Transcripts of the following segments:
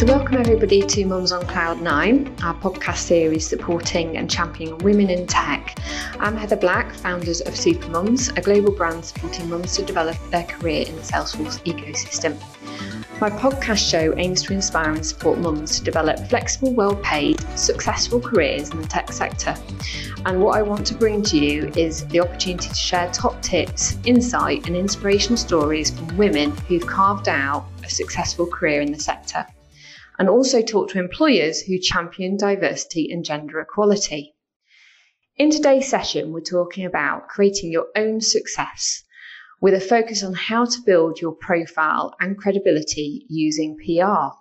So, welcome everybody to Mums on Cloud 9, our podcast series supporting and championing women in tech. I'm Heather Black, founders of Super Mums, a global brand supporting mums to develop their career in the Salesforce ecosystem. My podcast show aims to inspire and support mums to develop flexible, well paid, successful careers in the tech sector. And what I want to bring to you is the opportunity to share top tips, insight, and inspirational stories from women who've carved out a successful career in the sector and also talk to employers who champion diversity and gender equality. In today's session, we're talking about creating your own success with a focus on how to build your profile and credibility using PR.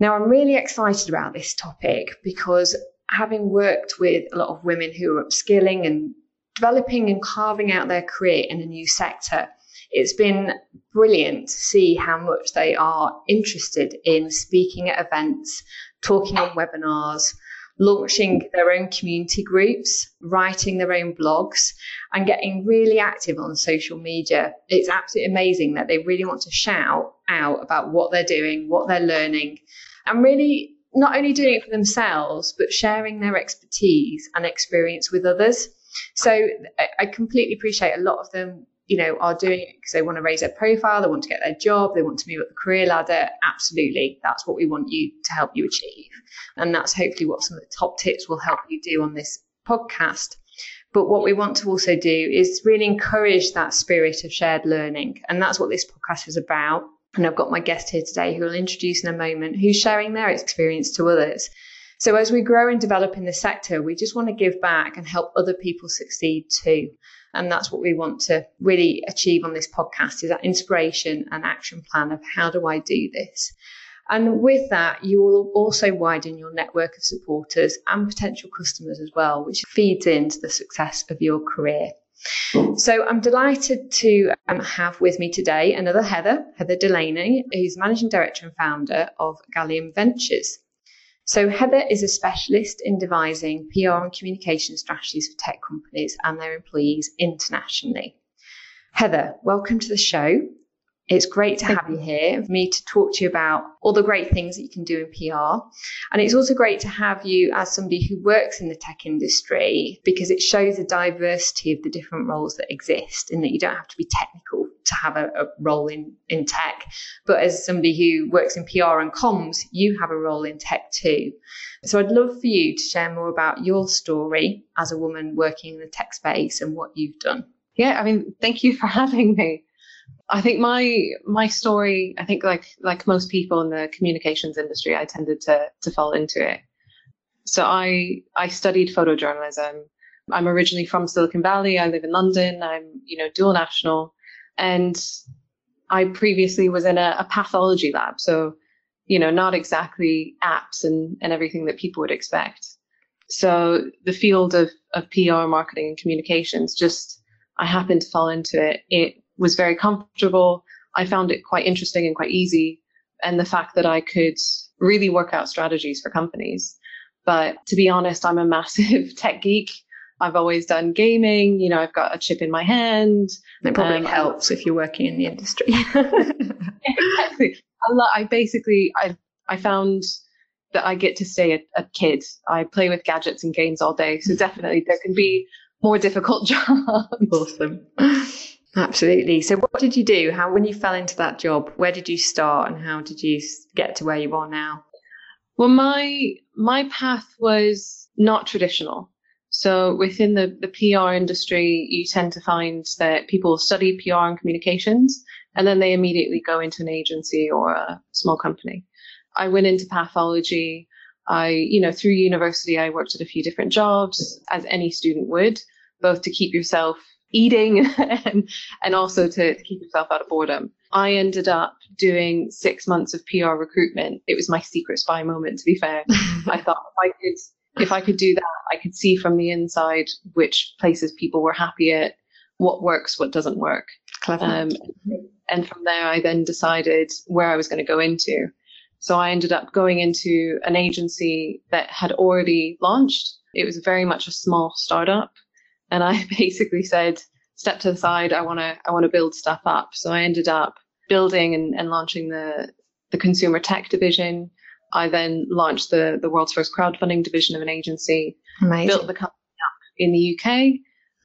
Now, I'm really excited about this topic because having worked with a lot of women who are upskilling and developing and carving out their career in a new sector, it's been brilliant to see how much they are interested in speaking at events, talking on webinars, launching their own community groups, writing their own blogs, and getting really active on social media. It's absolutely amazing that they really want to shout out about what they're doing, what they're learning, and really not only doing it for themselves, but sharing their expertise and experience with others. So I completely appreciate a lot of them you know, are doing it because they want to raise their profile, they want to get their job, they want to move up the career ladder. Absolutely. That's what we want you to help you achieve. And that's hopefully what some of the top tips will help you do on this podcast. But what we want to also do is really encourage that spirit of shared learning. And that's what this podcast is about. And I've got my guest here today who will introduce in a moment, who's sharing their experience to others. So as we grow and develop in the sector, we just want to give back and help other people succeed too. And that's what we want to really achieve on this podcast is that inspiration and action plan of how do I do this? And with that, you will also widen your network of supporters and potential customers as well, which feeds into the success of your career. So I'm delighted to um, have with me today another Heather, Heather Delaney, who's managing director and founder of Gallium Ventures. So Heather is a specialist in devising PR and communication strategies for tech companies and their employees internationally. Heather, welcome to the show. It's great to have you here, for me to talk to you about all the great things that you can do in PR. And it's also great to have you as somebody who works in the tech industry because it shows the diversity of the different roles that exist and that you don't have to be technical to have a, a, role in, in tech. But as somebody who works in PR and comms, you have a role in tech too. So I'd love for you to share more about your story as a woman working in the tech space and what you've done. Yeah, I mean, thank you for having me. I think my my story, I think like like most people in the communications industry, I tended to to fall into it. So I I studied photojournalism. I'm originally from Silicon Valley. I live in London. I'm, you know, dual national. And I previously was in a, a pathology lab. So, you know, not exactly apps and, and everything that people would expect. So the field of, of PR, marketing and communications, just, I happened to fall into it. It was very comfortable. I found it quite interesting and quite easy. And the fact that I could really work out strategies for companies. But to be honest, I'm a massive tech geek. I've always done gaming. You know, I've got a chip in my hand. It probably um, helps if you're working in the industry. exactly. I basically, I, I found that I get to stay a, a, kid. I play with gadgets and games all day. So definitely there can be more difficult jobs. Awesome. Absolutely. So what did you do? How, when you fell into that job, where did you start and how did you get to where you are now? Well, my, my path was not traditional. So within the, the PR industry, you tend to find that people study PR and communications and then they immediately go into an agency or a small company. I went into pathology. I, you know, through university, I worked at a few different jobs as any student would, both to keep yourself eating and, and also to, to keep yourself out of boredom. I ended up doing six months of PR recruitment. It was my secret spy moment, to be fair. I thought if I could if I could do that, I could see from the inside which places people were happy at, what works, what doesn't work. Clever. Um, and from there, I then decided where I was going to go into. So I ended up going into an agency that had already launched. It was very much a small startup. And I basically said, step to the side. I want to, I want to build stuff up. So I ended up building and, and launching the, the consumer tech division. I then launched the, the world's first crowdfunding division of an agency, Amazing. built the company up in the UK,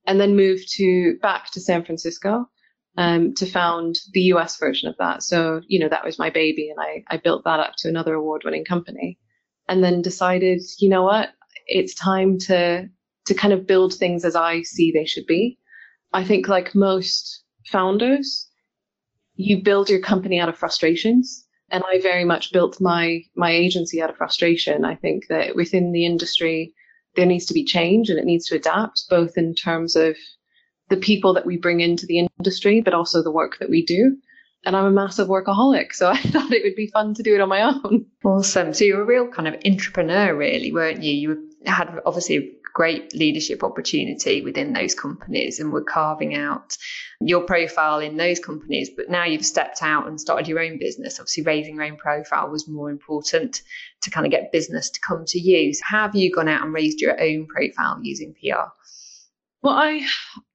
and then moved to back to San Francisco um, to found the US version of that. So, you know, that was my baby, and I, I built that up to another award winning company. And then decided, you know what, it's time to to kind of build things as I see they should be. I think like most founders, you build your company out of frustrations. And I very much built my my agency out of frustration. I think that within the industry, there needs to be change and it needs to adapt, both in terms of the people that we bring into the industry, but also the work that we do. And I'm a massive workaholic, so I thought it would be fun to do it on my own. Awesome. So you're a real kind of entrepreneur, really, weren't you? You had obviously great leadership opportunity within those companies and were carving out your profile in those companies. But now you've stepped out and started your own business. Obviously, raising your own profile was more important to kind of get business to come to you. So have you gone out and raised your own profile using PR? Well, I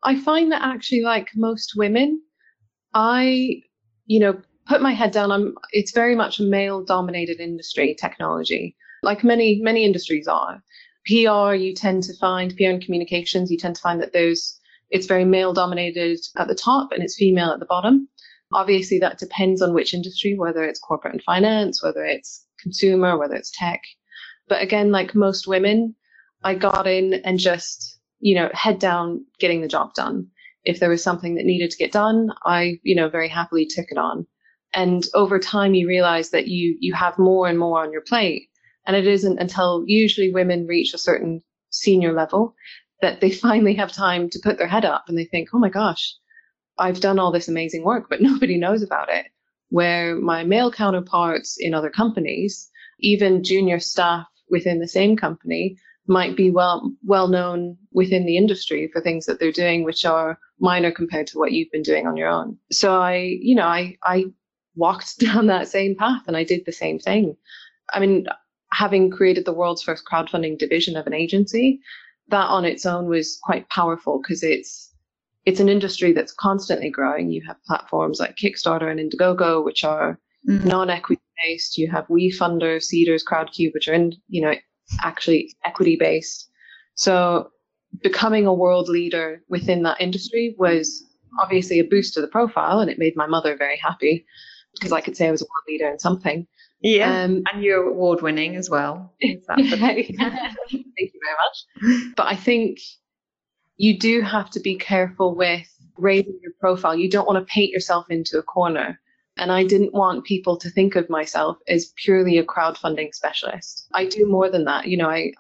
I find that actually, like most women, I you know put my head down. I'm. It's very much a male-dominated industry, technology, like many many industries are. PR, you tend to find PR and communications, you tend to find that those it's very male-dominated at the top and it's female at the bottom. Obviously, that depends on which industry, whether it's corporate and finance, whether it's consumer, whether it's tech. But again, like most women, I got in and just you know, head down getting the job done. If there was something that needed to get done, I, you know, very happily took it on. And over time, you realize that you you have more and more on your plate. And it isn't until usually women reach a certain senior level that they finally have time to put their head up and they think, oh my gosh, I've done all this amazing work, but nobody knows about it. Where my male counterparts in other companies, even junior staff within the same company, might be well well known within the industry for things that they're doing which are minor compared to what you've been doing on your own so i you know i i walked down that same path and i did the same thing i mean having created the world's first crowdfunding division of an agency that on its own was quite powerful because it's it's an industry that's constantly growing you have platforms like kickstarter and indiegogo which are mm-hmm. non-equity based you have WeFunder, Seedrs, Crowdcube, which are in, you know, actually equity based. So becoming a world leader within that industry was obviously a boost to the profile and it made my mother very happy because I could say I was a world leader in something. Yeah. Um, and you're award winning as well. Thank you very much. But I think you do have to be careful with raising your profile. You don't want to paint yourself into a corner and I didn't want people to think of myself as purely a crowdfunding specialist. I do more than that. You know, I,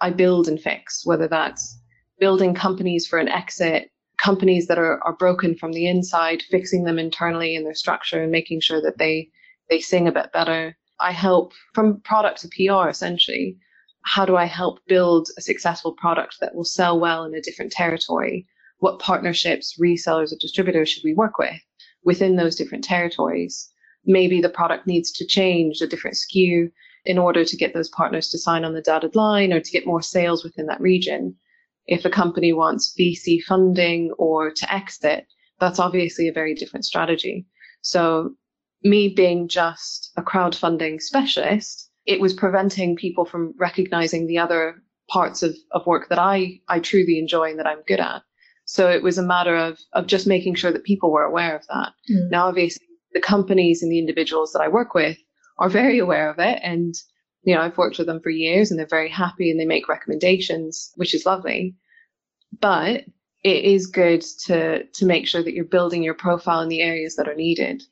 I build and fix, whether that's building companies for an exit, companies that are, are broken from the inside, fixing them internally in their structure and making sure that they, they sing a bit better. I help from product to PR essentially. How do I help build a successful product that will sell well in a different territory? What partnerships, resellers, or distributors should we work with? within those different territories. Maybe the product needs to change a different SKU in order to get those partners to sign on the dotted line or to get more sales within that region. If a company wants VC funding or to exit, that's obviously a very different strategy. So me being just a crowdfunding specialist, it was preventing people from recognizing the other parts of, of work that I, I truly enjoy and that I'm good at. So it was a matter of, of just making sure that people were aware of that. Mm. Now, obviously, the companies and the individuals that I work with are very aware of it. And, you know, I've worked with them for years and they're very happy and they make recommendations, which is lovely. But it is good to, to make sure that you're building your profile in the areas that are needed.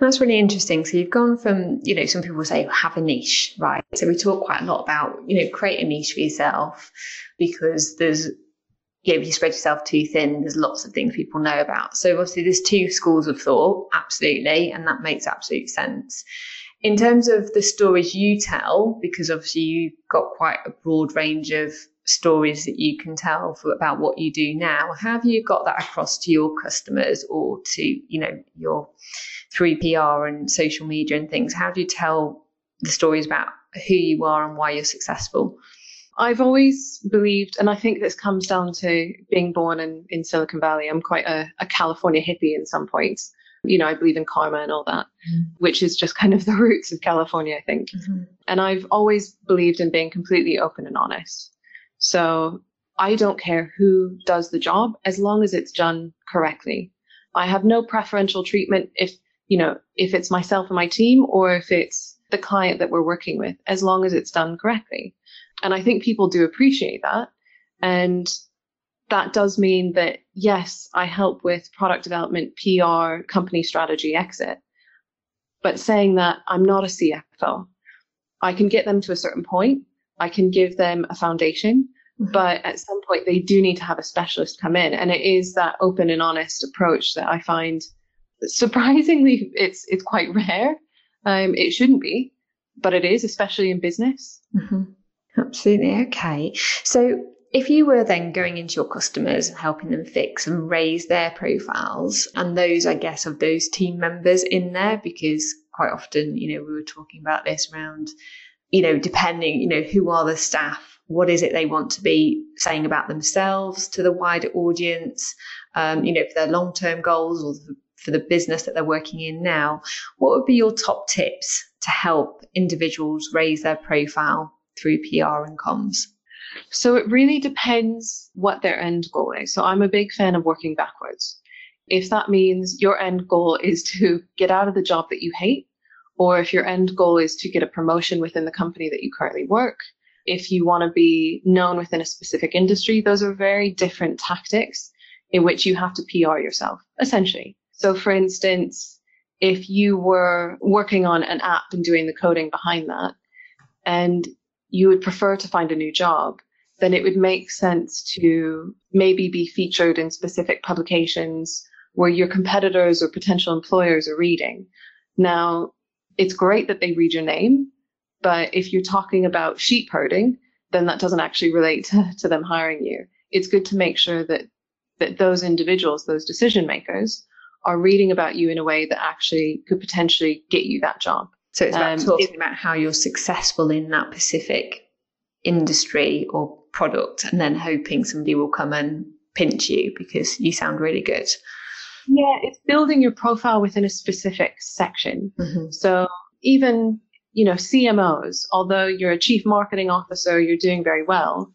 That's really interesting. So you've gone from, you know, some people say have a niche, right? So we talk quite a lot about, you know, create a niche for yourself because there's yeah, if you spread yourself too thin, there's lots of things people know about. So obviously there's two schools of thought, absolutely, and that makes absolute sense. In terms of the stories you tell, because obviously you've got quite a broad range of stories that you can tell for, about what you do now, have you got that across to your customers or to, you know, your through PR and social media and things? How do you tell the stories about who you are and why you're successful? I've always believed, and I think this comes down to being born in, in Silicon Valley. I'm quite a, a California hippie in some points. You know, I believe in karma and all that, mm. which is just kind of the roots of California, I think. Mm-hmm. And I've always believed in being completely open and honest. So I don't care who does the job as long as it's done correctly. I have no preferential treatment if, you know, if it's myself and my team or if it's the client that we're working with, as long as it's done correctly. And I think people do appreciate that. And that does mean that, yes, I help with product development, PR, company strategy, exit. But saying that I'm not a CFO, I can get them to a certain point. I can give them a foundation, mm-hmm. but at some point they do need to have a specialist come in. And it is that open and honest approach that I find surprisingly it's it's quite rare. Um, it shouldn't be, but it is, especially in business. Mm-hmm. Absolutely. Okay. So if you were then going into your customers and helping them fix and raise their profiles and those, I guess, of those team members in there, because quite often, you know, we were talking about this around, you know, depending, you know, who are the staff? What is it they want to be saying about themselves to the wider audience? Um, you know, for their long term goals or for the business that they're working in now. What would be your top tips to help individuals raise their profile through PR and comms? So it really depends what their end goal is. So I'm a big fan of working backwards. If that means your end goal is to get out of the job that you hate, or if your end goal is to get a promotion within the company that you currently work, if you want to be known within a specific industry, those are very different tactics in which you have to PR yourself, essentially. So for instance, if you were working on an app and doing the coding behind that, and you would prefer to find a new job, then it would make sense to maybe be featured in specific publications where your competitors or potential employers are reading. Now, it's great that they read your name, but if you're talking about sheep herding, then that doesn't actually relate to, to them hiring you. It's good to make sure that that those individuals, those decision makers, are reading about you in a way that actually could potentially get you that job. So it's about um, talking it, about how you're successful in that specific industry or product and then hoping somebody will come and pinch you because you sound really good. Yeah, it's building your profile within a specific section. Mm-hmm. So even, you know, CMOs, although you're a chief marketing officer, you're doing very well,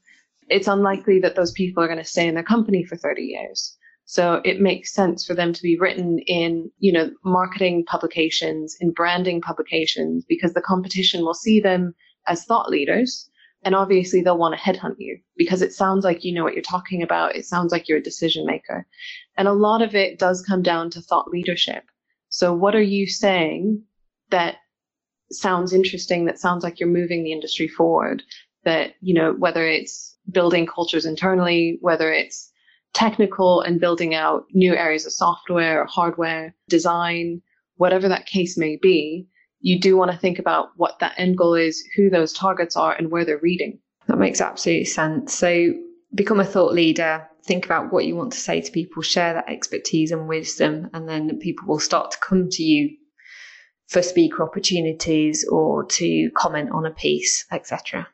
it's unlikely that those people are going to stay in their company for 30 years. So it makes sense for them to be written in, you know, marketing publications, in branding publications, because the competition will see them as thought leaders. And obviously they'll want to headhunt you because it sounds like you know what you're talking about. It sounds like you're a decision maker. And a lot of it does come down to thought leadership. So what are you saying that sounds interesting, that sounds like you're moving the industry forward? That, you know, whether it's building cultures internally, whether it's technical and building out new areas of software or hardware design, whatever that case may be, you do want to think about what that end goal is, who those targets are, and where they're reading. That makes absolute sense. So become a thought leader, think about what you want to say to people, share that expertise and wisdom, and then people will start to come to you for speaker opportunities or to comment on a piece, etc.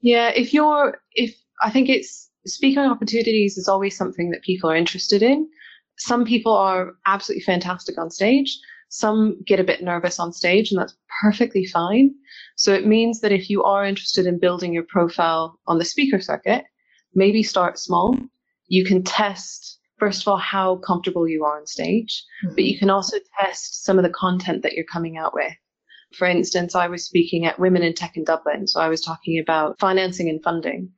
Yeah, if you're if I think it's speaking opportunities is always something that people are interested in. Some people are absolutely fantastic on stage. Some get a bit nervous on stage, and that's perfectly fine. So it means that if you are interested in building your profile on the speaker circuit, maybe start small. You can test, first of all, how comfortable you are on stage, mm-hmm. but you can also test some of the content that you're coming out with. For instance, I was speaking at Women in Tech in Dublin. So I was talking about financing and funding.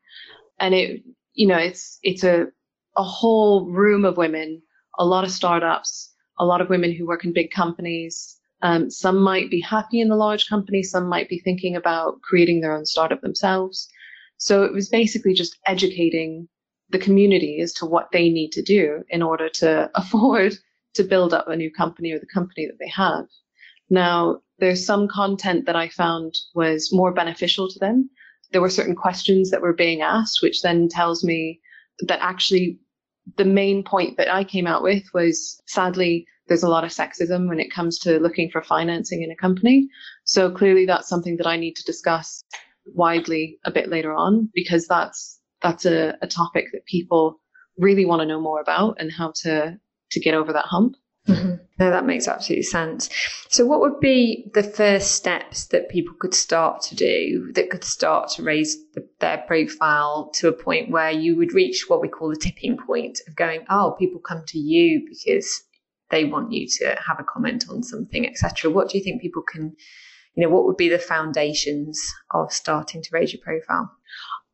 And it you know, it's it's a a whole room of women, a lot of startups, a lot of women who work in big companies. Um, some might be happy in the large company, some might be thinking about creating their own startup themselves. So it was basically just educating the community as to what they need to do in order to afford to build up a new company or the company that they have. Now, there's some content that I found was more beneficial to them there were certain questions that were being asked, which then tells me that actually the main point that I came out with was sadly, there's a lot of sexism when it comes to looking for financing in a company. So clearly that's something that I need to discuss widely a bit later on because that's that's a, a topic that people really want to know more about and how to to get over that hump. Mm-hmm. No, that makes absolute sense. So, what would be the first steps that people could start to do that could start to raise the, their profile to a point where you would reach what we call the tipping point of going, oh, people come to you because they want you to have a comment on something, etc. What do you think people can, you know, what would be the foundations of starting to raise your profile?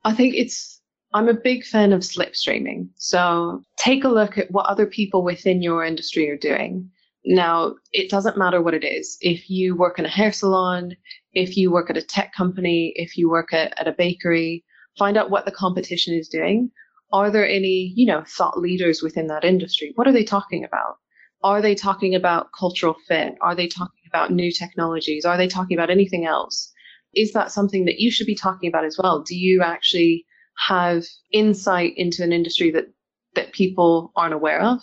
I think it's I'm a big fan of slipstreaming. So take a look at what other people within your industry are doing. Now, it doesn't matter what it is. If you work in a hair salon, if you work at a tech company, if you work at, at a bakery, find out what the competition is doing. Are there any, you know, thought leaders within that industry? What are they talking about? Are they talking about cultural fit? Are they talking about new technologies? Are they talking about anything else? Is that something that you should be talking about as well? Do you actually have insight into an industry that that people aren't aware of.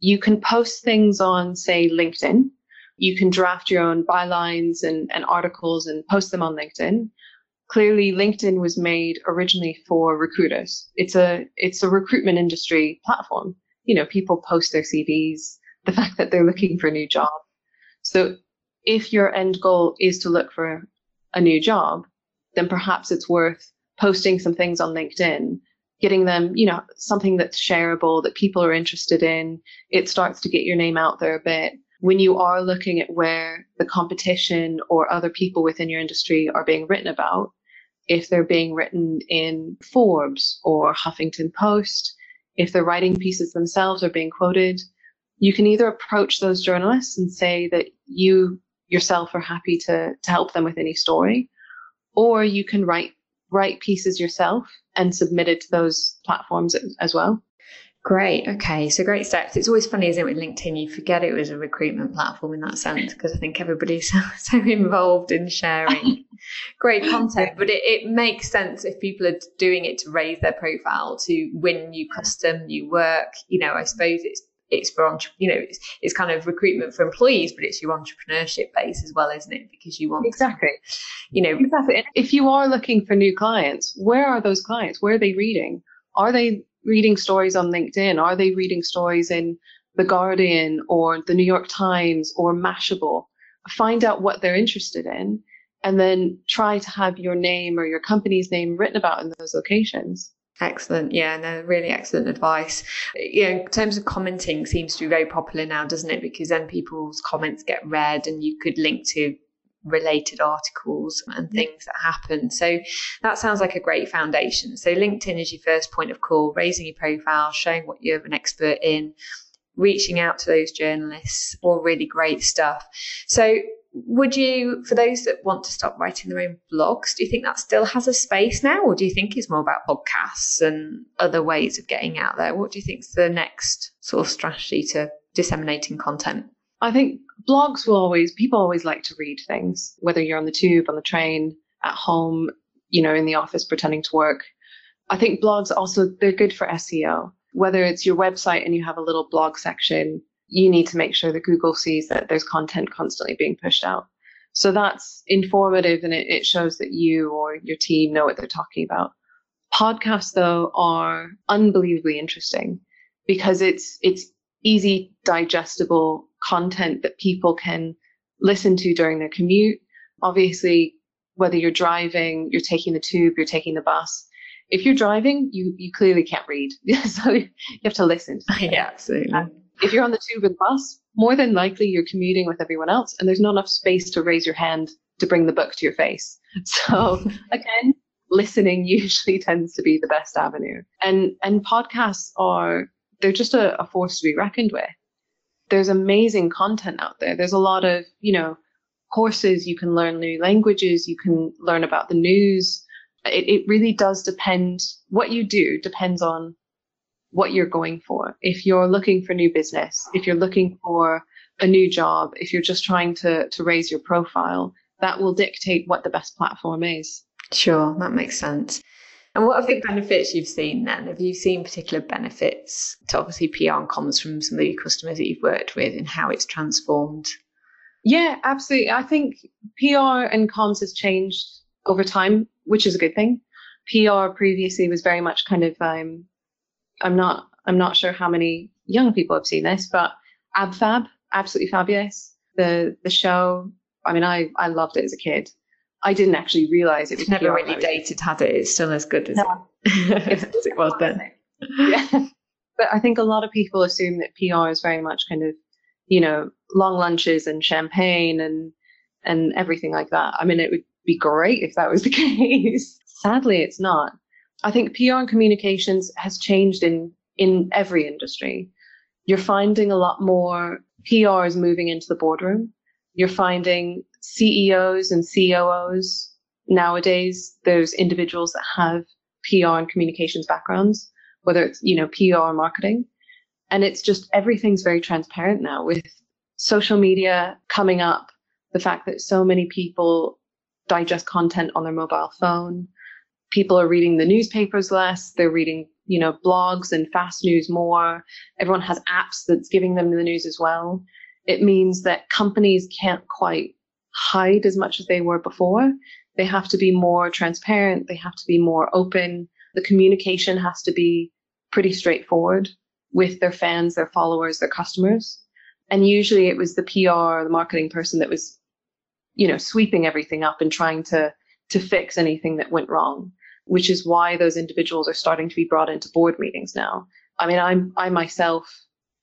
You can post things on, say, LinkedIn. You can draft your own bylines and, and articles and post them on LinkedIn. Clearly, LinkedIn was made originally for recruiters. It's a it's a recruitment industry platform. You know, people post their CVs, the fact that they're looking for a new job. So if your end goal is to look for a new job, then perhaps it's worth posting some things on LinkedIn, getting them, you know, something that's shareable that people are interested in. It starts to get your name out there a bit. When you are looking at where the competition or other people within your industry are being written about, if they're being written in Forbes or Huffington Post, if the writing pieces themselves are being quoted, you can either approach those journalists and say that you yourself are happy to, to help them with any story, or you can write write pieces yourself and submit it to those platforms as well. Great. Okay. So great steps. It's always funny, isn't it, with LinkedIn? You forget it was a recruitment platform in that sense because I think everybody's so involved in sharing great content. But it, it makes sense if people are doing it to raise their profile, to win new custom, new work. You know, I suppose it's it's for you know it's, it's kind of recruitment for employees but it's your entrepreneurship base as well isn't it? Because you want exactly. to, you know exactly. And if you are looking for new clients where are those clients? Where are they reading? Are they reading stories on linkedin? Are they reading stories in the guardian or the new york times or mashable? Find out what they're interested in and then try to have your name or your company's name written about in those locations Excellent. Yeah, no, really excellent advice. You know, in terms of commenting seems to be very popular now, doesn't it? Because then people's comments get read and you could link to related articles and things that happen. So that sounds like a great foundation. So LinkedIn is your first point of call, raising your profile, showing what you're an expert in, reaching out to those journalists, all really great stuff. So would you, for those that want to start writing their own blogs, do you think that still has a space now, or do you think it's more about podcasts and other ways of getting out there? What do you think is the next sort of strategy to disseminating content? I think blogs will always, people always like to read things, whether you're on the tube, on the train, at home, you know, in the office pretending to work. I think blogs also, they're good for SEO. Whether it's your website and you have a little blog section, you need to make sure that Google sees that there's content constantly being pushed out. So that's informative and it, it shows that you or your team know what they're talking about. Podcasts though are unbelievably interesting because it's it's easy digestible content that people can listen to during their commute. Obviously, whether you're driving, you're taking the tube, you're taking the bus. If you're driving, you you clearly can't read, so you have to listen. Yeah, absolutely. Um, if you're on the tube the bus, more than likely you're commuting with everyone else and there's not enough space to raise your hand to bring the book to your face. So again, listening usually tends to be the best avenue. And and podcasts are they're just a, a force to be reckoned with. There's amazing content out there. There's a lot of, you know, courses, you can learn new languages, you can learn about the news. It, it really does depend what you do depends on what you're going for. If you're looking for new business, if you're looking for a new job, if you're just trying to, to raise your profile, that will dictate what the best platform is. Sure, that makes sense. And what are the benefits you've seen then? Have you seen particular benefits to obviously PR and comms from some of your customers that you've worked with and how it's transformed? Yeah, absolutely. I think PR and comms has changed over time, which is a good thing. PR previously was very much kind of um, I'm not I'm not sure how many young people have seen this, but AbFab absolutely fabulous. The the show, I mean, I I loved it as a kid. I didn't actually realize it was never really dated, had it? It's still as good as, no. it, as it was then. yeah. But I think a lot of people assume that PR is very much kind of, you know, long lunches and champagne and and everything like that. I mean, it would be great if that was the case. Sadly, it's not. I think PR and communications has changed in in every industry. You're finding a lot more PRs moving into the boardroom. You're finding CEOs and COOs nowadays. There's individuals that have PR and communications backgrounds, whether it's you know PR marketing, and it's just everything's very transparent now with social media coming up. The fact that so many people digest content on their mobile phone. People are reading the newspapers less. They're reading, you know, blogs and fast news more. Everyone has apps that's giving them the news as well. It means that companies can't quite hide as much as they were before. They have to be more transparent. They have to be more open. The communication has to be pretty straightforward with their fans, their followers, their customers. And usually it was the PR, the marketing person that was you know, sweeping everything up and trying to to fix anything that went wrong, which is why those individuals are starting to be brought into board meetings now. I mean, I'm I myself,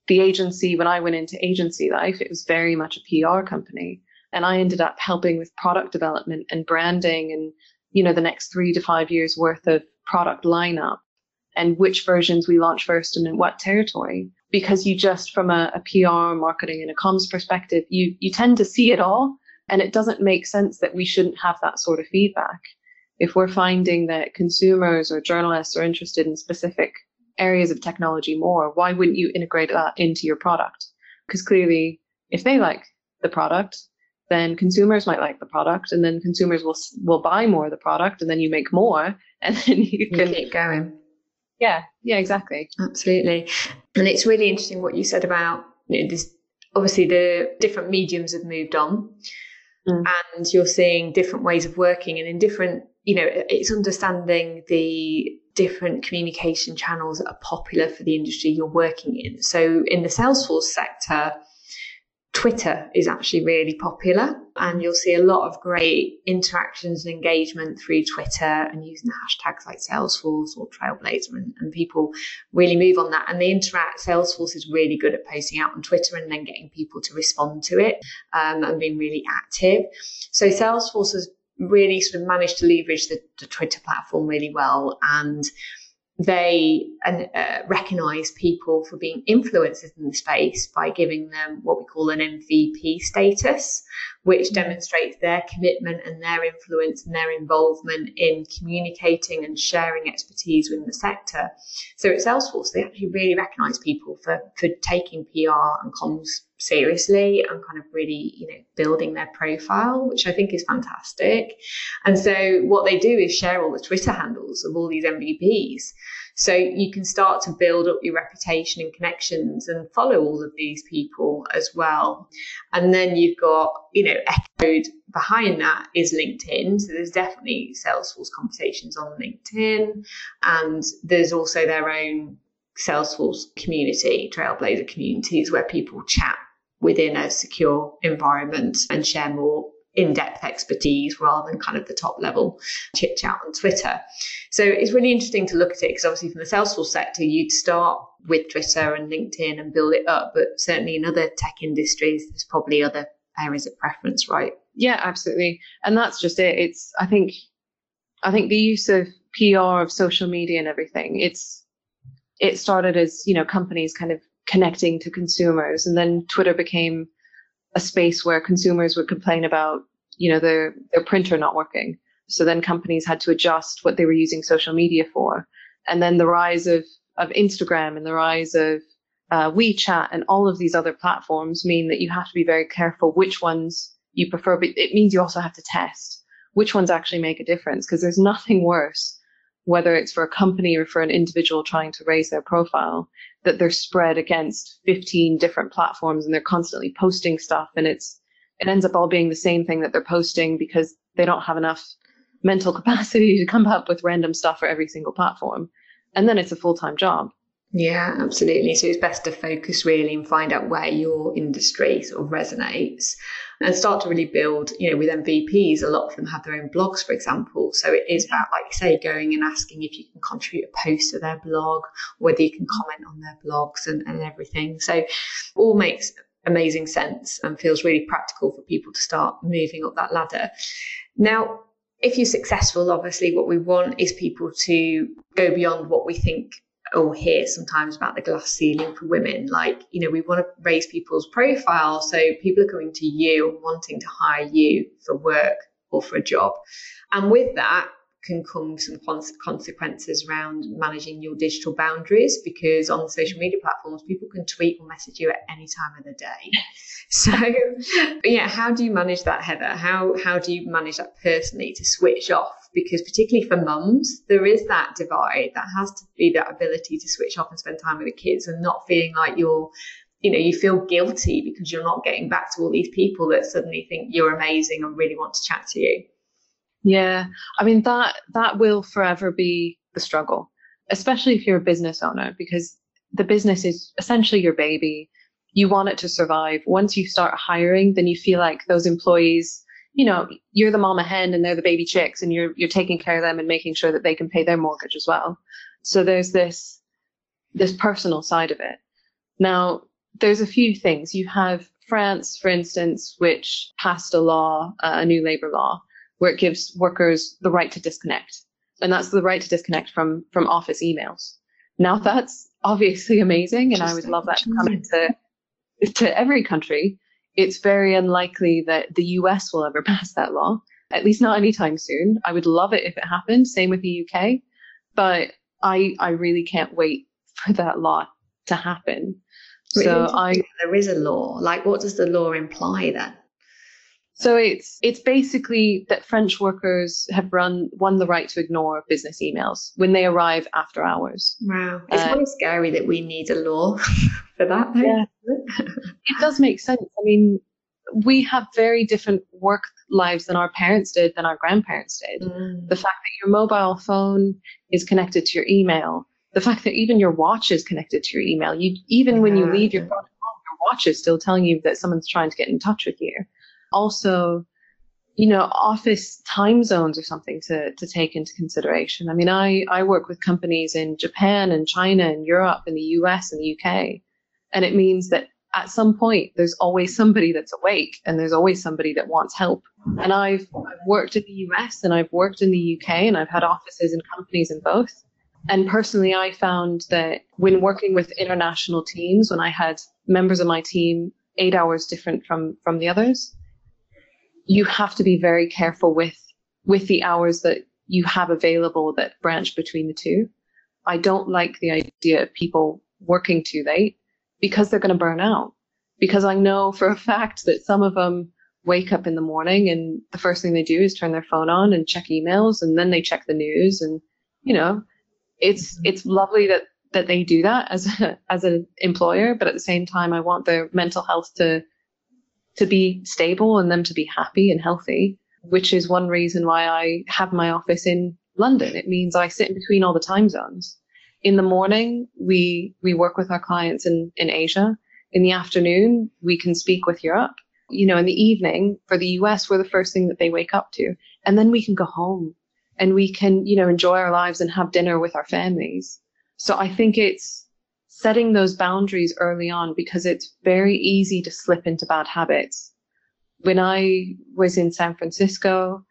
the agency when I went into agency life, it was very much a PR company, and I ended up helping with product development and branding and you know the next three to five years worth of product lineup and which versions we launch first and in what territory because you just from a, a PR marketing and a comms perspective you you tend to see it all and it doesn't make sense that we shouldn't have that sort of feedback. If we're finding that consumers or journalists are interested in specific areas of technology more, why wouldn't you integrate that into your product? Because clearly, if they like the product, then consumers might like the product, and then consumers will will buy more of the product, and then you make more, and then you can you keep going. Yeah, yeah, exactly. Absolutely. And it's really interesting what you said about you know, this. Obviously, the different mediums have moved on. Mm. And you're seeing different ways of working and in different, you know, it's understanding the different communication channels that are popular for the industry you're working in. So in the Salesforce sector, Twitter is actually really popular and you'll see a lot of great interactions and engagement through Twitter and using the hashtags like Salesforce or Trailblazer and, and, people really move on that. And the interact Salesforce is really good at posting out on Twitter and then getting people to respond to it um, and being really active. So Salesforce has really sort of managed to leverage the, the Twitter platform really well and they uh, recognize people for being influencers in the space by giving them what we call an MVP status, which mm-hmm. demonstrates their commitment and their influence and their involvement in communicating and sharing expertise within the sector. So at Salesforce, they actually really recognize people for, for taking PR and comms seriously and kind of really, you know, building their profile, which I think is fantastic. And so what they do is share all the Twitter handles of all these MVPs. So you can start to build up your reputation and connections and follow all of these people as well. And then you've got, you know, echoed behind that is LinkedIn. So there's definitely Salesforce conversations on LinkedIn. And there's also their own Salesforce community, Trailblazer communities where people chat within a secure environment and share more in-depth expertise rather than kind of the top level chit chat on Twitter. So it's really interesting to look at it because obviously from the Salesforce sector, you'd start with Twitter and LinkedIn and build it up, but certainly in other tech industries, there's probably other areas of preference, right? Yeah, absolutely. And that's just it. It's I think I think the use of PR of social media and everything, it's it started as, you know, companies kind of connecting to consumers. And then Twitter became a space where consumers would complain about, you know, their, their printer not working. So then companies had to adjust what they were using social media for. And then the rise of, of Instagram and the rise of uh, WeChat and all of these other platforms mean that you have to be very careful which ones you prefer, but it means you also have to test which ones actually make a difference because there's nothing worse whether it's for a company or for an individual trying to raise their profile, that they're spread against 15 different platforms and they're constantly posting stuff and it's it ends up all being the same thing that they're posting because they don't have enough mental capacity to come up with random stuff for every single platform. And then it's a full-time job. Yeah, absolutely. So it's best to focus really and find out where your industry sort of resonates and start to really build, you know, with MVPs, a lot of them have their own blogs, for example. So it is about, like you say, going and asking if you can contribute a post to their blog, whether you can comment on their blogs and, and everything. So all makes amazing sense and feels really practical for people to start moving up that ladder. Now, if you're successful, obviously what we want is people to go beyond what we think or hear sometimes about the glass ceiling for women. Like, you know, we want to raise people's profile. So people are coming to you and wanting to hire you for work or for a job. And with that, can come some consequences around managing your digital boundaries because on social media platforms, people can tweet or message you at any time of the day. So, yeah, how do you manage that, Heather? How how do you manage that personally to switch off? Because particularly for mums, there is that divide that has to be that ability to switch off and spend time with the kids and not feeling like you're you know, you feel guilty because you're not getting back to all these people that suddenly think you're amazing and really want to chat to you. Yeah. I mean that that will forever be the struggle, especially if you're a business owner because the business is essentially your baby you want it to survive. Once you start hiring, then you feel like those employees, you know, you're the mama hen and they're the baby chicks and you're, you're taking care of them and making sure that they can pay their mortgage as well. So there's this, this personal side of it. Now, there's a few things. You have France, for instance, which passed a law, uh, a new labor law, where it gives workers the right to disconnect. And that's the right to disconnect from, from office emails. Now that's obviously amazing. And I would love that to come into to every country, it's very unlikely that the US will ever pass that law, at least not anytime soon. I would love it if it happened. Same with the UK. But I, I really can't wait for that law to happen. so I, there is a law. Like, what does the law imply then? So it's it's basically that French workers have run won the right to ignore business emails when they arrive after hours. Wow, it's uh, really scary that we need a law for that. Though. Yeah, it does make sense. I mean, we have very different work lives than our parents did, than our grandparents did. Mm. The fact that your mobile phone is connected to your email, the fact that even your watch is connected to your email. You even yeah. when you leave your phone home, your watch is still telling you that someone's trying to get in touch with you also you know office time zones are something to to take into consideration i mean i i work with companies in japan and china and europe and the us and the uk and it means that at some point there's always somebody that's awake and there's always somebody that wants help. And i've, I've worked in the us and i've worked in the uk and i've had offices and companies in both. And personally i found that when working with international teams when i had members of my team eight hours different from from the others you have to be very careful with with the hours that you have available that branch between the two. I don't like the idea of people working too late because they're going to burn out. Because I know for a fact that some of them wake up in the morning and the first thing they do is turn their phone on and check emails and then they check the news and you know it's mm-hmm. it's lovely that that they do that as a, as an employer but at the same time I want their mental health to to be stable and them to be happy and healthy, which is one reason why I have my office in London. It means I sit in between all the time zones. In the morning, we, we work with our clients in, in Asia. In the afternoon, we can speak with Europe. You know, in the evening for the US, we're the first thing that they wake up to. And then we can go home and we can, you know, enjoy our lives and have dinner with our families. So I think it's, setting those boundaries early on because it's very easy to slip into bad habits. When I was in San Francisco,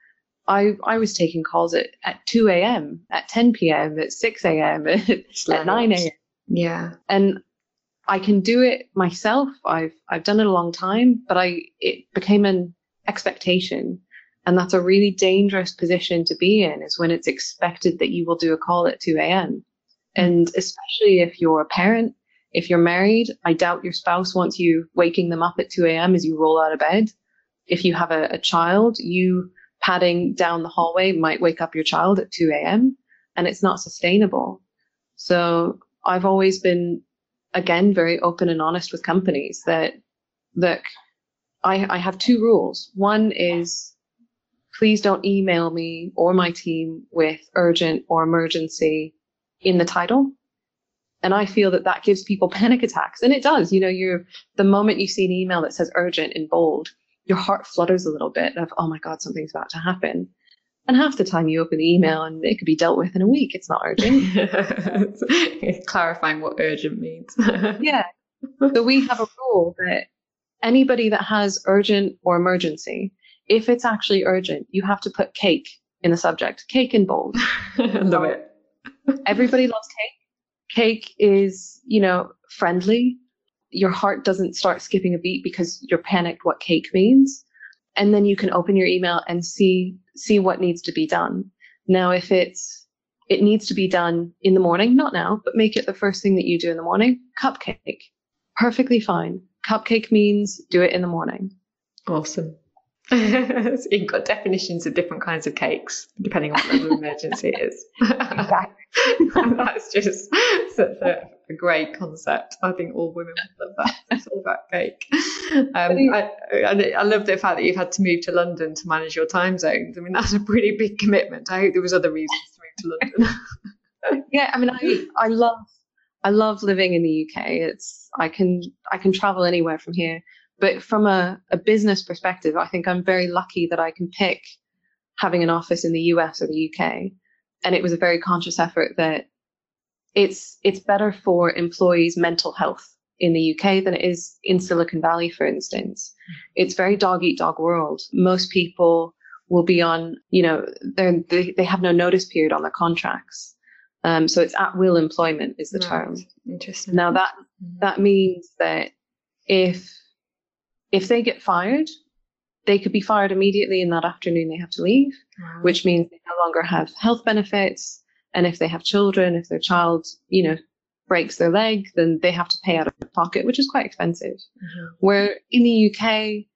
I, I was taking calls at, at 2 a.m., at 10 p.m., at 6 a.m., at, at 9 a.m. Yeah. And I can do it myself. I've, I've done it a long time, but I, it became an expectation. And that's a really dangerous position to be in is when it's expected that you will do a call at 2 a.m. And especially if you're a parent, if you're married, I doubt your spouse wants you waking them up at 2 a.m. as you roll out of bed. If you have a, a child, you padding down the hallway might wake up your child at 2 a.m. and it's not sustainable. So I've always been, again, very open and honest with companies that, look, I, I have two rules. One is please don't email me or my team with urgent or emergency in the title. And I feel that that gives people panic attacks. And it does. You know, you're, the moment you see an email that says urgent in bold, your heart flutters a little bit of, oh my God, something's about to happen. And half the time you open the email and it could be dealt with in a week. It's not urgent. it's Clarifying what urgent means. yeah. So we have a rule that anybody that has urgent or emergency, if it's actually urgent, you have to put cake in the subject. Cake in bold. Love it. Everybody loves cake. Cake is, you know, friendly. Your heart doesn't start skipping a beat because you're panicked what cake means. And then you can open your email and see see what needs to be done. Now if it's it needs to be done in the morning, not now, but make it the first thing that you do in the morning. Cupcake. Perfectly fine. Cupcake means do it in the morning. Awesome. You've got definitions of different kinds of cakes, depending on what level of emergency it is. exactly. That's just such a, a, great concept. I think all women love that. It's all about cake. Um, I, I, I love the fact that you've had to move to London to manage your time zones. I mean, that's a pretty big commitment. I hope there was other reasons to move to London. yeah, I mean, I I love I love living in the UK. It's I can I can travel anywhere from here. But from a, a business perspective, I think I'm very lucky that I can pick having an office in the US or the UK. And it was a very conscious effort that it's it's better for employees' mental health in the UK than it is in Silicon Valley, for instance. It's very dog eat dog world. Most people will be on, you know, they they have no notice period on their contracts. Um, so it's at will employment is the right. term. Interesting. Now that mm-hmm. that means that if if they get fired, they could be fired immediately in that afternoon they have to leave, wow. which means they no longer have health benefits. And if they have children, if their child, you know, breaks their leg, then they have to pay out of pocket, which is quite expensive. Mm-hmm. Where in the UK,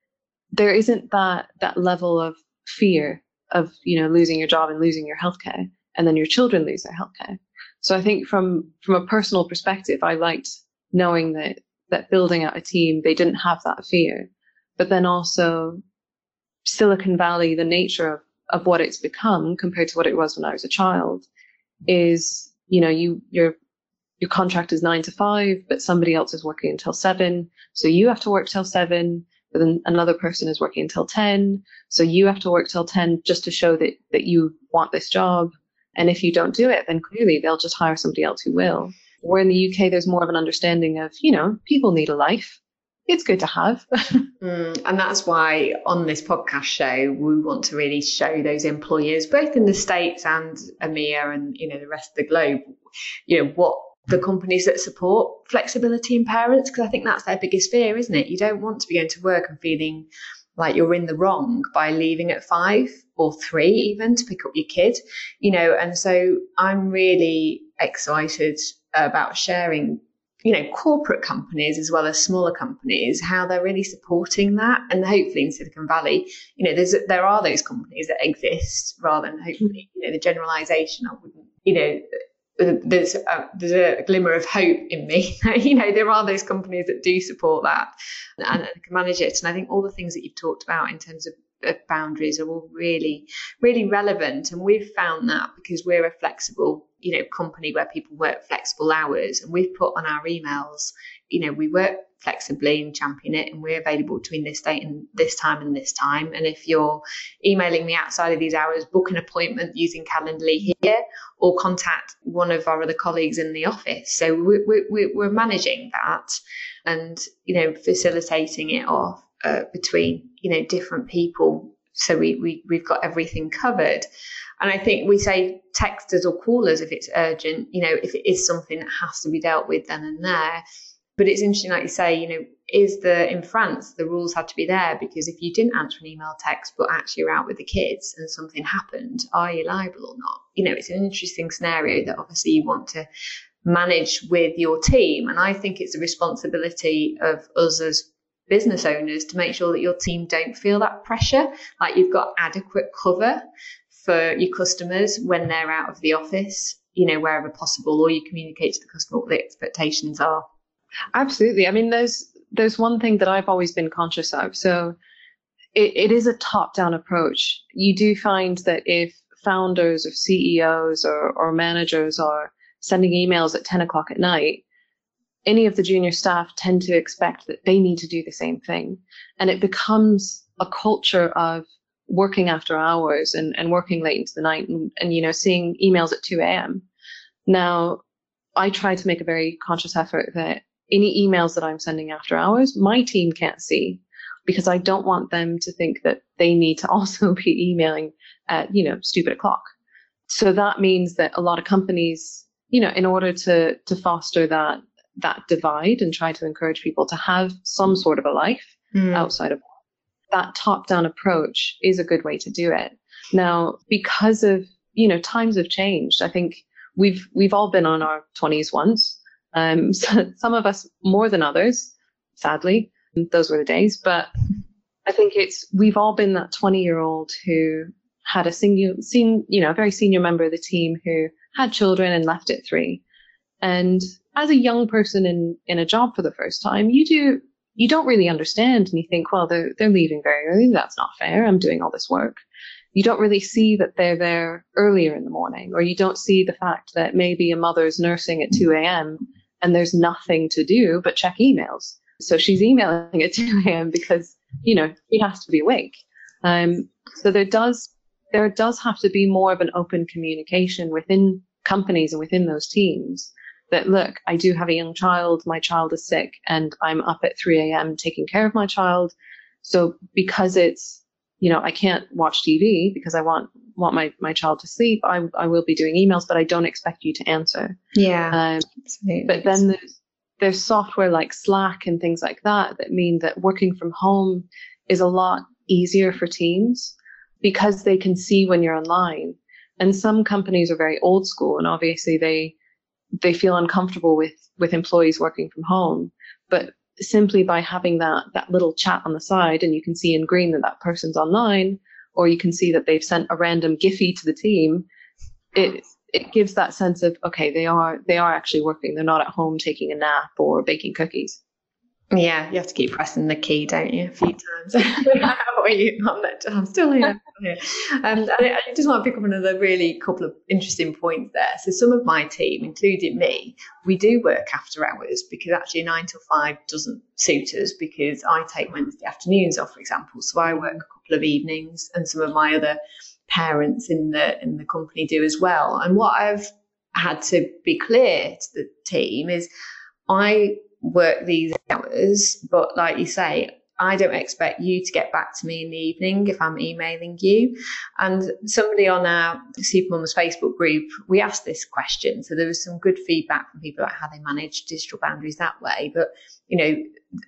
there isn't that that level of fear of, you know, losing your job and losing your healthcare and then your children lose their healthcare. So I think from from a personal perspective, I liked knowing that that building out a team, they didn't have that fear. But then also Silicon Valley, the nature of, of what it's become compared to what it was when I was a child is, you know, you, your, your contract is nine to five, but somebody else is working until seven. So you have to work till seven, but then another person is working until 10. So you have to work till 10 just to show that, that you want this job. And if you don't do it, then clearly they'll just hire somebody else who will. Where in the UK, there's more of an understanding of, you know, people need a life. It's good to have. mm, and that's why on this podcast show, we want to really show those employers, both in the States and EMEA and, you know, the rest of the globe, you know, what the companies that support flexibility in parents, because I think that's their biggest fear, isn't it? You don't want to be going to work and feeling like you're in the wrong by leaving at five or three even to pick up your kid, you know, and so I'm really excited about sharing you know corporate companies as well as smaller companies how they're really supporting that and hopefully in silicon valley you know there's there are those companies that exist rather than hopefully you know the generalization i wouldn't you know there's a, there's a glimmer of hope in me. you know, there are those companies that do support that and, and, can manage it. And I think all the things that you've talked about in terms of boundaries are all really, really relevant. And we've found that because we're a flexible, you know, company where people work flexible hours, and we've put on our emails, you know, we work flexibly and champion it, and we're available between this date and this time and this time. And if you're emailing me outside of these hours, book an appointment using Calendly here, or contact one of our other colleagues in the office. So we, we, we're managing that, and you know, facilitating it off uh, between you know different people so we, we we've got everything covered. And i think we say text us or call us if it's urgent you know if it is something that has to be dealt with then and there. But it's interesting like you say you know is the in france the rules had to be there because if you didn't answer an email text but actually you're out with the kids and something happened are you liable or not? You know it's an interesting scenario that obviously you want to manage with your team. And i think it's a responsibility of us as business owners to make sure that your team don't feel that pressure, like you've got adequate cover for your customers when they're out of the office, you know, wherever possible, or you communicate to the customer what the expectations are. Absolutely. I mean, there's there's one thing that I've always been conscious of. So it, it is a top-down approach. You do find that if founders or CEOs or, or managers are sending emails at 10 o'clock at night, any of the junior staff tend to expect that they need to do the same thing. And it becomes a culture of working after hours and, and working late into the night and, and, you know, seeing emails at 2 a.m. Now, I try to make a very conscious effort that any emails that I'm sending after hours, my team can't see because I don't want them to think that they need to also be emailing at, you know, stupid o'clock. So that means that a lot of companies, you know, in order to, to foster that, that divide and try to encourage people to have some sort of a life mm. outside of that top down approach is a good way to do it. Now, because of, you know, times have changed. I think we've, we've all been on our twenties once. Um, so some of us more than others, sadly, those were the days. But I think it's, we've all been that 20 year old who had a senior, seen, you know, a very senior member of the team who had children and left at three. And as a young person in, in a job for the first time, you do, you don't really understand and you think, well, they're, they're leaving very early. That's not fair. I'm doing all this work. You don't really see that they're there earlier in the morning, or you don't see the fact that maybe a mother's nursing at 2 a.m. and there's nothing to do but check emails. So she's emailing at 2 a.m. because, you know, she has to be awake. Um, so there does, there does have to be more of an open communication within companies and within those teams that look, I do have a young child, my child is sick, and I'm up at 3 a.m. taking care of my child. So because it's, you know, I can't watch TV because I want want my, my child to sleep, I, I will be doing emails, but I don't expect you to answer. Yeah. Um, but then there's, there's software like Slack and things like that that mean that working from home is a lot easier for teams because they can see when you're online. And some companies are very old school and obviously they they feel uncomfortable with with employees working from home. But simply by having that that little chat on the side, and you can see in green that that person's online, or you can see that they've sent a random Giphy to the team, it it gives that sense of okay, they are they are actually working. They're not at home taking a nap or baking cookies. Yeah, you have to keep pressing the key, don't you, a few times. I'm, still here. Um, I, I just want to pick up another really couple of interesting points there. So some of my team, including me, we do work after hours because actually nine till five doesn't suit us because I take Wednesday afternoons off, for example. So I work a couple of evenings, and some of my other parents in the in the company do as well. And what I've had to be clear to the team is I work these hours, but like you say, I don't expect you to get back to me in the evening if I'm emailing you. And somebody on our Supermums Facebook group, we asked this question. So there was some good feedback from people about how they manage digital boundaries that way. But, you know,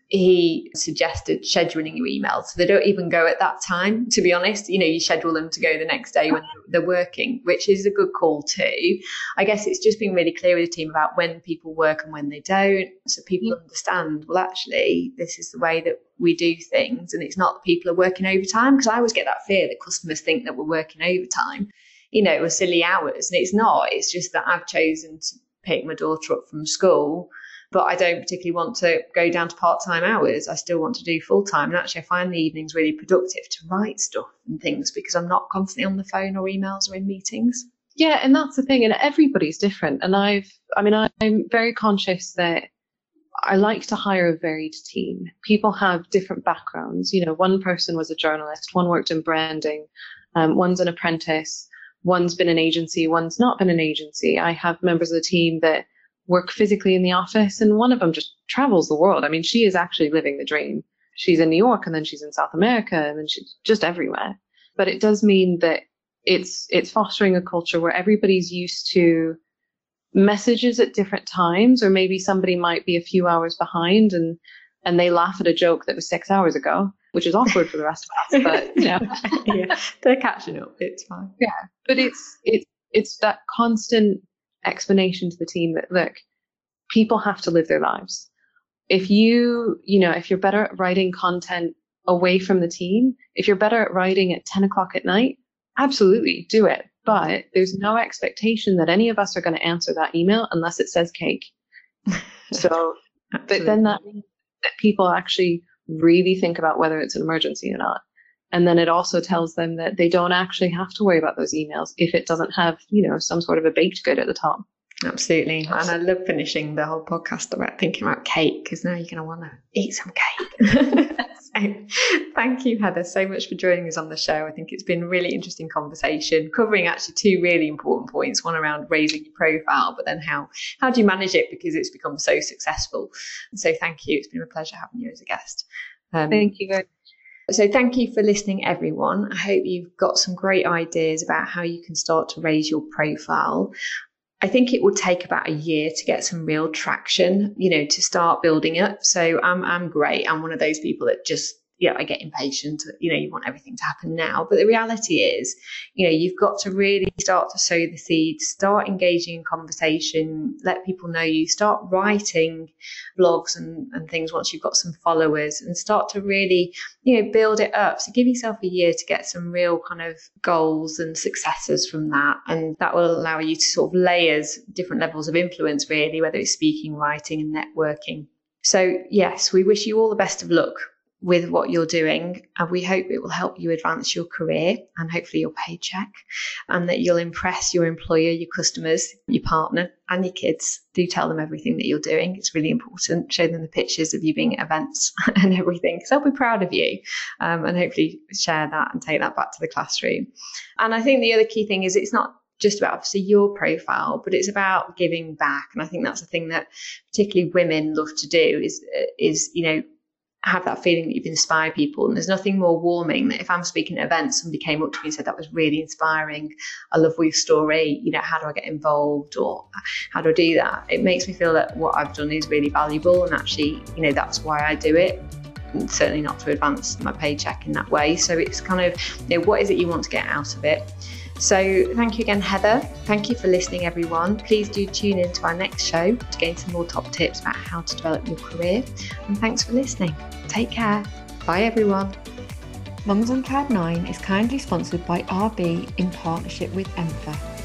he suggested scheduling your emails. So they don't even go at that time to be honest. You know you schedule them to go the next day when they're working which is a good call too. I guess it's just being really clear with the team about when people work and when they don't so people understand well actually this is the way that we do things and it's not that people are working overtime because i always get that fear that customers think that we're working overtime. You know we're silly hours and it's not. It's just that i've chosen to pick my daughter up from school but I don't particularly want to go down to part time hours. I still want to do full time. And actually, I find the evenings really productive to write stuff and things because I'm not constantly on the phone or emails or in meetings. Yeah, and that's the thing, and everybody's different. And I've, I mean, I'm very conscious that I like to hire a varied team. People have different backgrounds. You know, one person was a journalist, one worked in branding, um, one's an apprentice, one's been an agency, one's not been an agency. I have members of the team that work physically in the office, and one of them just travels the world. I mean, she is actually living the dream. She's in New York, and then she's in South America, and then she's just everywhere. But it does mean that it's it's fostering a culture where everybody's used to messages at different times, or maybe somebody might be a few hours behind, and and they laugh at a joke that was six hours ago, which is awkward for the rest of us. But you know, yeah, they're catching up. It's fine. Yeah, but it's it's it's that constant explanation to the team that look, people have to live their lives. If you, you know, if you're better at writing content away from the team, if you're better at writing at 10 o'clock at night, absolutely do it. But there's no expectation that any of us are going to answer that email unless it says cake. So, but then that means that people actually really think about whether it's an emergency or not. And then it also tells them that they don't actually have to worry about those emails if it doesn't have, you know, some sort of a baked good at the top. Absolutely. And I love finishing the whole podcast about thinking about cake because now you're going to want to eat some cake. so, thank you, Heather, so much for joining us on the show. I think it's been a really interesting conversation covering actually two really important points one around raising your profile, but then how, how do you manage it because it's become so successful. So, thank you. It's been a pleasure having you as a guest. Um, thank you so thank you for listening, everyone. I hope you've got some great ideas about how you can start to raise your profile. I think it will take about a year to get some real traction, you know, to start building up. So I'm I'm great. I'm one of those people that just you know, I get impatient, you know, you want everything to happen now. But the reality is, you know, you've got to really start to sow the seeds, start engaging in conversation, let people know you, start writing blogs and, and things once you've got some followers and start to really, you know, build it up. So give yourself a year to get some real kind of goals and successes from that. And that will allow you to sort of layers different levels of influence, really, whether it's speaking, writing, and networking. So, yes, we wish you all the best of luck with what you're doing. And we hope it will help you advance your career and hopefully your paycheck, and that you'll impress your employer, your customers, your partner, and your kids. Do tell them everything that you're doing. It's really important. Show them the pictures of you being at events and everything, because they'll be proud of you. Um, and hopefully share that and take that back to the classroom. And I think the other key thing is it's not just about obviously your profile, but it's about giving back. And I think that's the thing that particularly women love to do is is you know have that feeling that you've inspired people. And there's nothing more warming that if I'm speaking at events, somebody came up to me and said, that was really inspiring. I love your story. You know, how do I get involved or how do I do that? It makes me feel that what I've done is really valuable. And actually, you know, that's why I do it. And certainly not to advance my paycheck in that way. So it's kind of, you know, what is it you want to get out of it? So thank you again, Heather. Thank you for listening, everyone. Please do tune in to our next show to gain some more top tips about how to develop your career. And thanks for listening. Take care. Bye, everyone. Mums on Cloud 9 is kindly sponsored by RB in partnership with Emfa.